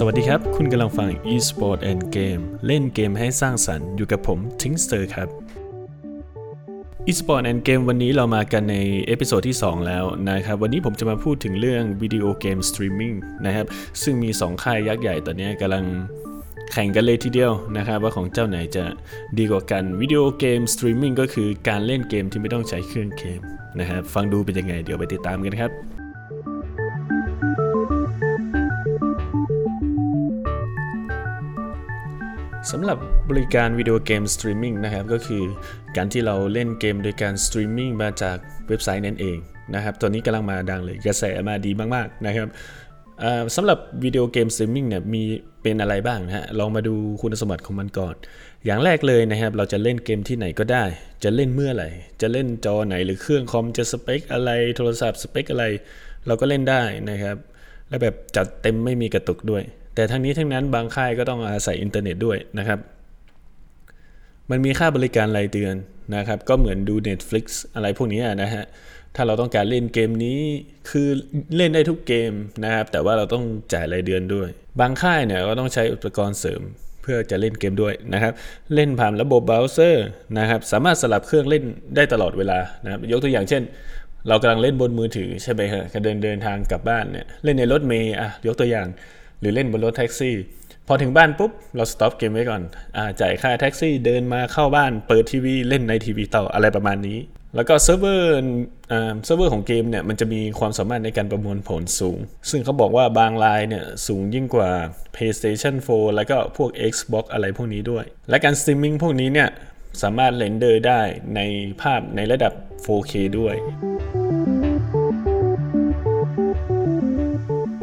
สวัสดีครับ คุณกำลังฟัง eSport and Game เล่นเกมให้สร้างสรรค์อยู่กับผม Tinkster ครับ eSport and Game วันนี้เรามากันใน episode ที่ 2 แล้วนะครับ วันนี้ผมจะมาพูดถึงเรื่องวิดีโอเกมสตรีมมิ่งนะครับ ซึ่งมี 2 ค่ายยักษ์ใหญ่ตอนนี้กำลังแข่งกันเลยทีเดียวนะครับว่าของเจ้าไหนจะดีกว่ากันวิดีโอเกมสตรีมมิ่งก็คือการเล่นเกมที่ไม่ต้องใช้เครื่องเกมนะครับฟังดูเป็นยังไงเดี๋ยวไปติดตามกันครับ สำหรับบริการวิดีโอเกมสตรีมมิ่งนะครับก็คือการที่เราเล่นเกมโดยการสตรีมมิ่งมาจากเว็บไซต์นั่นเองนะครับตัวนี้กำลังมาดังเลยกระแสมาดีมากๆนะครับสำหรับวิดีโอเกมสตรีมมิ่งเนี่ยมีเป็นอะไรบ้างนะฮะลองมาดูคุณสมบัติของมันก่อน อย่างแรกเลยนะครับเราจะเล่นเกมที่ไหนก็ได้ จะเล่นเมื่อไหร่ จะเล่นจอไหนหรือเครื่องคอมจะสเปคอะไรโทรศัพท์สเปคอะไร เราก็เล่นได้นะครับและแบบจัดเต็มไม่มีกระตุกด้วย แต่ทั้งนี้ทั้งนั้นบางค่ายก็ต้องอาศัยอินเทอร์เน็ตด้วยนะครับ มันมีค่าบริการรายเดือนนะครับ ก็เหมือนดู Netflix อะไรพวกนี้นะฮะ ถ้าเราต้องการเล่นเกมนี้คือเล่นได้ทุกเกมนะครับ แต่ว่าเราต้องจ่ายรายเดือนด้วย บางค่ายเนี่ยก็ต้องใช้อุปกรณ์เสริมเพื่อจะเล่นเกมด้วยนะครับ เล่นผ่านระบบเบราว์เซอร์นะครับ สามารถสลับเครื่องเล่นได้ตลอดเวลานะครับ ยกตัวอย่างเช่นเรากำลังเล่นบนมือถือใช่ไหมฮะเดินเดินทางกลับบ้านเนี่ยเล่นในรถเมล์อะยกตัวอย่าง หรือเล่นบนรถแท็กซี่ พอถึงบ้านปุ๊บ เรา stop เกมไว้ก่อนอ่าจ่ายค่าแท็กซี่เดินมาเข้าบ้านเปิดทีวีเล่นในทีวีต่ออะไรประมาณนี้ แล้วก็เซิร์ฟเวอร์อ่าเซิร์ฟเวอร์ของเกมเนี่ยมันจะมีความสามารถในการประมวลผลสูง ซึ่งเขาบอกว่าบางรายเนี่ยสูงยิ่งกว่า PlayStation 4 แล้วก็พวก Xbox อะไรพวกนี้ด้วย และการสตรีมมิ่งพวกนี้เนี่ยสามารถ render ได้ในภาพในระดับ 4K ด้วย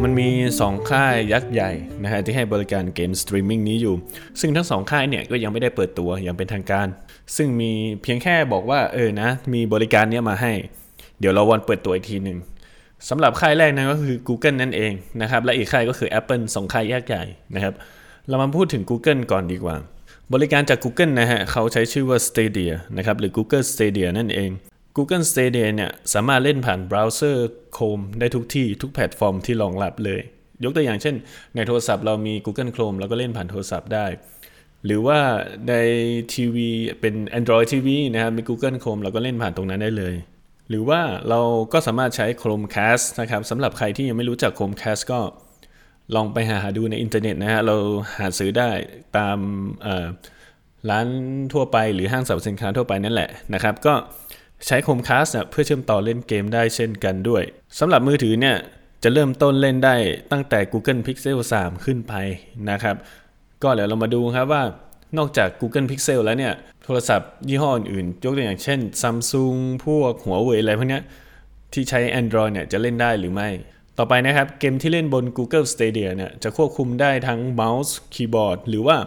มันมี 2 ค่ายยักษ์ใหญ่นะฮะที่ให้บริการเกมสตรีมมิ่งนี้อยู่ ซึ่งทั้งสองค่ายเนี่ยก็ยังไม่ได้เปิดตัวอย่างเป็นทางการ ซึ่งมีเพียงแค่บอกว่าเออนะมีบริการเนี้ยมาให้ เดี๋ยวเราวันเปิดตัวอีกทีหนึ่งสำหรับค่ายแรกนั้นก็คือ Google นั่นเองนะครับและอีกค่ายก็คือ Apple สองค่ายยักษ์ใหญ่นะครับเรามาพูดถึง Google ก่อนดีกว่า บริการจาก Google นะฮะเขาใช้ชื่อว่า Stadia นะครับหรือ Google Stadia นั่นเอง Google Stadia เนี่ยสามารถเล่นผ่านเบราว์เซอร์ Chrome ได้ทุกที่ทุกแพลตฟอร์มที่รองรับเลย ยกตัวอย่างเช่น ในโทรศัพท์เรามี Google Chrome เราก็เล่นผ่านโทรศัพท์ได้ หรือว่าในทีวีเป็น Android TV นะครับมี Google Chrome เราก็เล่นผ่านตรงนั้นได้เลย หรือว่าเราก็สามารถใช้ Chromecast นะครับสำหรับใครที่ยังไม่รู้จัก Chromecast ก็ลองไปหาดูในอินเทอร์เน็ตนะฮะเราหาซื้อได้ตามร้านทั่วไปหรือห้างสรรพสินค้าทั่วไปนั่นแหละนะครับ ก็ ใช้ Chromecast เพื่อเชื่อมต่อเล่นเกมได้เช่นกันด้วยสำหรับมือถือเนี่ยจะเริ่มต้นเล่นได้ตั้งแต่ Google Pixel 3 ขึ้นไปนะครับ ก็เดี๋ยวเรามาดูครับว่านอกจาก Google Pixel แล้วเนี่ย โทรศัพท์ยี่ห้ออื่นๆยกตัวอย่างเช่น Samsung พวกหัวเว่ยอะไรพวกนี้ที่ใช้ Android เนี่ยจะเล่นได้หรือไม่ ต่อไปนะครับ เกมที่เล่นบน Google Stadia เนี่ยจะควบคุมได้ทั้งเมาส์คีย์บอร์ดหรือว่า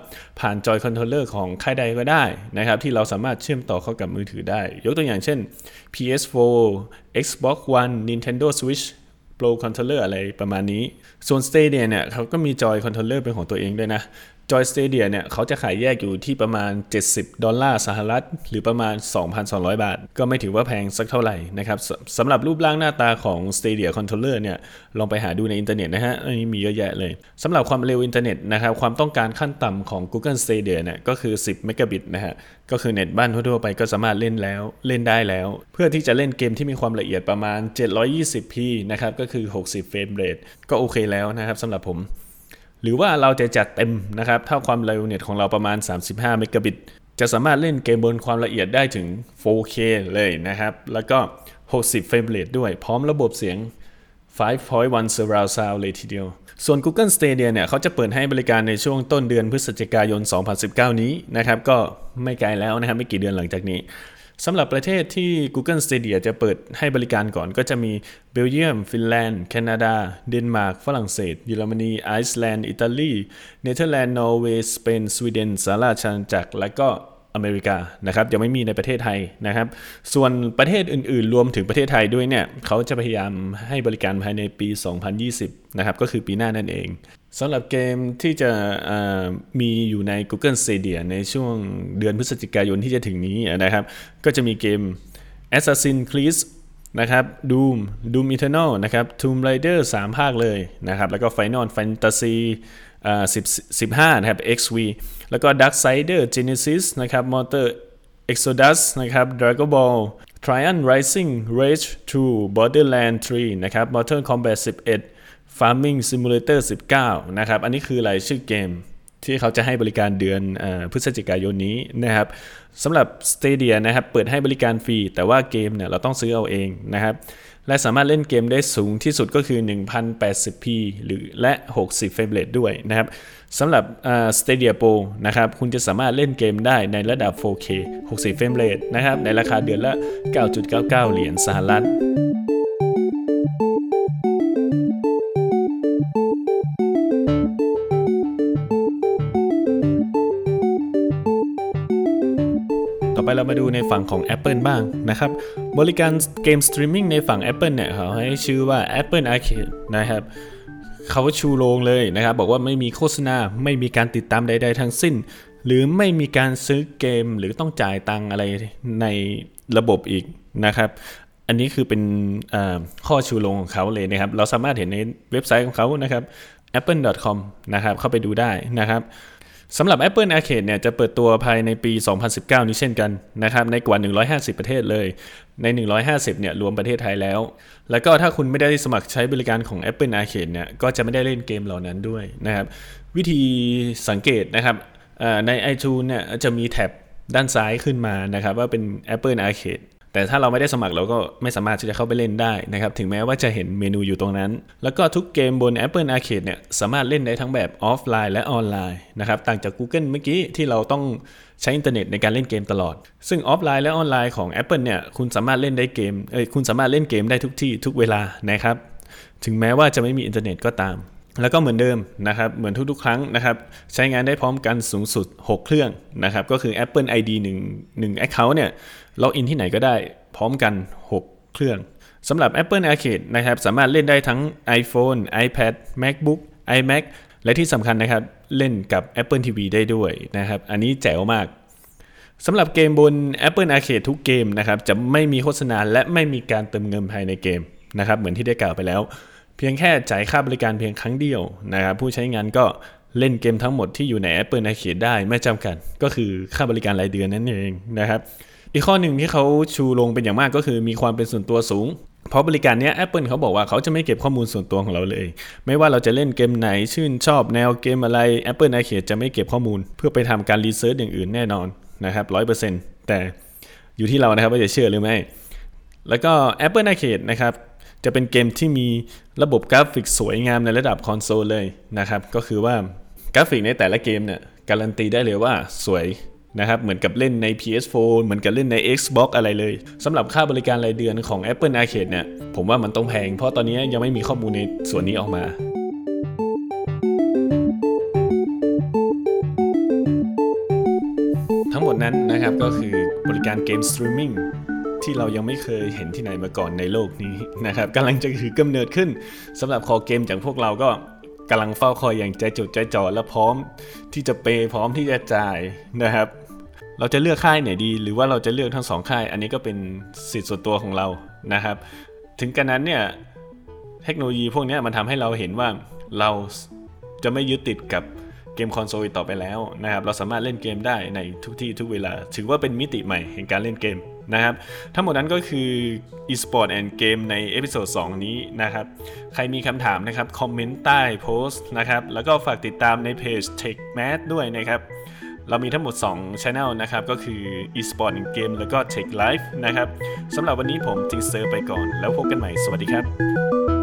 ผ่านจอย controller ของค่ายใดก็ได้นะครับที่เราสามารถเชื่อมต่อเข้ากับมือถือได้ ยกตัวอย่างเช่น PS4 Xbox One Nintendo Switch Pro Controller อะไรประมาณนี้ ส่วน Stadia เนี่ยเขาก็มีจอย controller เป็นของตัวเองด้วยนะ จอย Stadia เนี่ยเขาจะขายแยกอยู่ที่ประมาณ 70 ดอลลาร์สหรัฐ หรือประมาณ 2,200 บาท ก็ไม่ถือว่าแพงสักเท่าไหร่นะครับสำหรับรูปร่างหน้าตาของ Stadia Controller เนี่ยลองไปหาดูในอินเทอร์เน็ตนะฮะอันนี้มีเยอะแยะเลยสำหรับความเร็วอินเทอร์เน็ตนะครับความต้องการขั้นต่ำของ Google Stadia เนี่ยก็คือ 10 เมกะบิตนะฮะก็คือเน็ตบ้านทั่วๆไปก็สามารถเล่นแล้วเล่นได้แล้ว เพื่อที่จะเล่นเกมที่มีความละเอียดประมาณ 720p นะครับก็คือ 60 frame rate ก็โอเคแล้วนะครับสำหรับผม หรือว่าเราจะจัดเต็มนะครับ ถ้าความเร็วเน็ตของเราประมาณ 35 เมกะบิต จะสามารถเล่นเกมบนความละเอียดได้ถึง 4K เลยนะครับ แล้วก็ 60 frame rate ด้วย พร้อมระบบเสียง 5.1 surround sound เลยทีเดียว ส่วน Google Stadia เนี่ยเขาจะเปิดให้บริการในช่วงต้นเดือนพฤศจิกายน 2019 นี้นะครับก็ไม่ไกลแล้วนะครับไม่กี่เดือนหลังจากนี้สำหรับประเทศที่ Google Stadia จะเปิดให้บริการก่อนก็จะมีเบลเยียม ฟินแลนด์ แคนาดา เดนมาร์ก ฝรั่งเศส เยอรมนี ไอซ์แลนด์ อิตาลี เนเธอร์แลนด์ นอร์เวย์ สเปน สวีเดนสหราชอาณาจักร และก็ อเมริกานะครับยังไม่มีในประเทศไทยนะครับ ส่วนประเทศอื่นๆ รวมถึงประเทศไทยด้วยเนี่ยเขาจะพยายามให้บริการภายในปี 2020 นะครับ ก็คือปีหน้านั่นเองสำหรับเกมที่จะมีอยู่ใน Google Stadia ในช่วงเดือนพฤศจิกายนที่จะถึงนี้นะครับ ก็จะมีเกม Assassin's Creed นะครับ Doom Doom Eternal นะครับ Tomb Raider 3 ภาคเลยนะครับ แล้วก็ Final Fantasy อ่า10 15 นะครับ XV แล้วก็ Darksider Genesis นะครับ Mortal Exodus นะครับ Dragon Ball Triumph Rising Rage 2 Borderland 3 นะครับ Mortal Kombat 11 Farming Simulator 19 นะครับ อันนี้คือรายชื่อเกม ที่เขาจะให้บริการเดือนอพฤศจิกายนนี้นะครับสำหรับ Stadia นะครับเปิดให้บริการฟรี แต่ว่าเกมเนี่ยเราต้องซื้อเอาเองนะครับและสามารถเล่นเกมได้สูงที่สุดก็คือ 1080p หรือและ 60 frame rate ด้วยนะครับสำหรับ Stadia Pro นะครับคุณจะสามารถเล่นเกมได้ในระดับ 4K 60 frame rate นะครับในราคาเดือนละ 9.99 เหรียญสหรัฐ ไปเรามาดูในฝั่งของ Apple บ้างนะครับ บริการเกมสตรีมมิ่งในฝั่ง Apple เนี่ยเขาให้ชื่อว่า Apple Arcade นะครับเขาชูโรงเลยนะครับ บอกว่าไม่มีโฆษณาไม่มีการติดตามใด ๆ ทั้งสิ้น หรือไม่มีการซื้อเกมหรือต้องจ่ายตังอะไรในระบบอีกนะครับ อันนี้คือเป็นข้อชูโรงของเขาเลยนะครับ เราสามารถเห็นในเว็บไซต์ของเขานะครับ apple.com นะครับเข้าไปดูได้นะครับ สำหรับ Apple Arcade เนี่ยจะเปิดตัวภายในปี 2019 นี้เช่นกันนะครับในกว่า 150 ประเทศเลย ใน 150 เนี่ยรวมประเทศไทยแล้ว แล้วก็ถ้าคุณไม่ได้สมัครใช้บริการของ Apple Arcade เนี่ยก็จะไม่ได้เล่นเกมเหล่านั้นด้วยนะครับวิธีสังเกตนะครับใน iTunes เนี่ยจะมีแท็บด้านซ้ายขึ้นมานะครับว่าเป็น Apple Arcade แต่ถ้าเราไม่ได้สมัครเราก็ไม่สามารถที่จะเข้าไปเล่นได้นะครับ ถึงแม้ว่าจะเห็นเมนูอยู่ตรงนั้น แล้วก็ทุกเกมบน Apple Arcade เนี่ยสามารถเล่นได้ทั้งแบบออฟไลน์และออนไลน์นะครับ ต่างจาก Google เมื่อกี้ที่เราต้องใช้อินเทอร์เน็ตในการเล่นเกมตลอด ซึ่งออฟไลน์และออนไลน์ของ Apple เนี่ยคุณสามารถเล่นได้เกมเอ้ยคุณสามารถเล่นเกมได้ทุกที่ทุกเวลานะครับ ถึงแม้ว่าจะไม่มีอินเทอร์เน็ตก็ตาม แล้วก็เหมือนเดิมนะครับ เหมือนทุกๆ ครั้งนะครับ ใช้งานได้พร้อมกันสูงสุด 6 เครื่องนะครับ ก็คือ Apple ID 1 1 Account เนี่ยล็อกอินที่ไหนก็ได้พร้อมกัน 6 เครื่องสำหรับ Apple Arcade นะครับ สามารถเล่นได้ทั้ง iPhone, iPad, MacBook, iMac และที่สำคัญนะครับ เล่นกับ Apple TV ได้ด้วยนะครับ อันนี้แจ๋วมากสำหรับเกมบน Apple Arcade ทุกเกมนะครับ จะไม่มีโฆษณาและไม่มีการเติมเงินภายในเกมนะครับ เหมือนที่ได้กล่าวไปแล้ว เพียงแค่จ่ายค่าบริการเพียงครั้งเดียวนะครับผู้ใช้งานก็เล่นเกมทั้งหมดที่อยู่ใน Apple Arcade ได้ไม่จำกัดก็คือค่าบริการรายเดือนนั่นเองนะครับ อีกข้อหนึ่งที่เขาชูโรงเป็นอย่างมากก็คือมีความเป็นส่วนตัวสูง เพราะบริการนี้ Apple เขาบอกว่าเขาจะไม่เก็บข้อมูลส่วนตัวของเราเลย ไม่ว่าเราจะเล่นเกมไหนชื่นชอบแนวเกมอะไร Apple Arcade จะไม่เก็บข้อมูล เพื่อไปทำการ research อย่างอื่นแน่นอนนะครับร้อยเปอร์เซ็นต์แต่อยู่ที่เรานะครับว่าจะเชื่อหรือไม่แล้วก็ Apple Arcade นะครับ จะเป็นเกมที่มีระบบกราฟิกสวยงามในระดับคอนโซลเลยนะครับ ก็คือว่ากราฟิกในแต่ละเกมเนี่ยการันตีได้เลยว่าสวยนะครับเหมือนกับเล่นใน PS4 เหมือนกับเล่นใน Xbox อะไรเลยสำหรับค่าบริการรายเดือนของ Apple Arcade เนี่ยผมว่ามันต้องแพง เพราะตอนนี้ยังไม่มีข้อมูลในส่วนนี้ออกมาทั้งหมดนั้นนะครับก็คือบริการเกมสตรีมมิ่ง ที่เรายังไม่เคยเห็นที่ไหนมาก่อนในโลกนี้นะครับกำลังจะถือกำเนิดขึ้นสำหรับคอเกมอย่างพวกเราก็กำลังเฝ้าคอยอย่างใจจดใจจ่อและพร้อมที่จะเปย์พร้อมที่จะจ่ายนะครับ เราจะเลือกค่ายไหนดี หรือว่าเราจะเลือกทั้งสองค่าย อันนี้ก็เป็นสิทธิ์ส่วนตัวของเรานะครับ ถึงกันนั้นเนี่ยเทคโนโลยีพวกนี้มันทำให้เราเห็นว่าเราจะไม่ยึดติดกับเกมคอนโซลต่อไปแล้วนะครับ เราสามารถเล่นเกมได้ในทุกที่ทุกเวลา ถือว่าเป็นมิติใหม่แห่งการเล่นเกม นะครับ ทั้งหมดนั้นก็คือ eSport and Game ใน episode 2นี้นะครับ ใครมีคำถามนะครับ คอมเมนต์ใต้โพสต์นะครับ แล้วก็ฝากติดตามในเพจ TechMath ด้วยนะครับ เรามีทั้งหมด 2 Channel นะครับ ก็คือ eSport and Game แล้วก็ Tech Life นะครับสำหรับวันนี้ผมจิงเซอร์ไปก่อน แล้วพบกันใหม่ สวัสดีครับ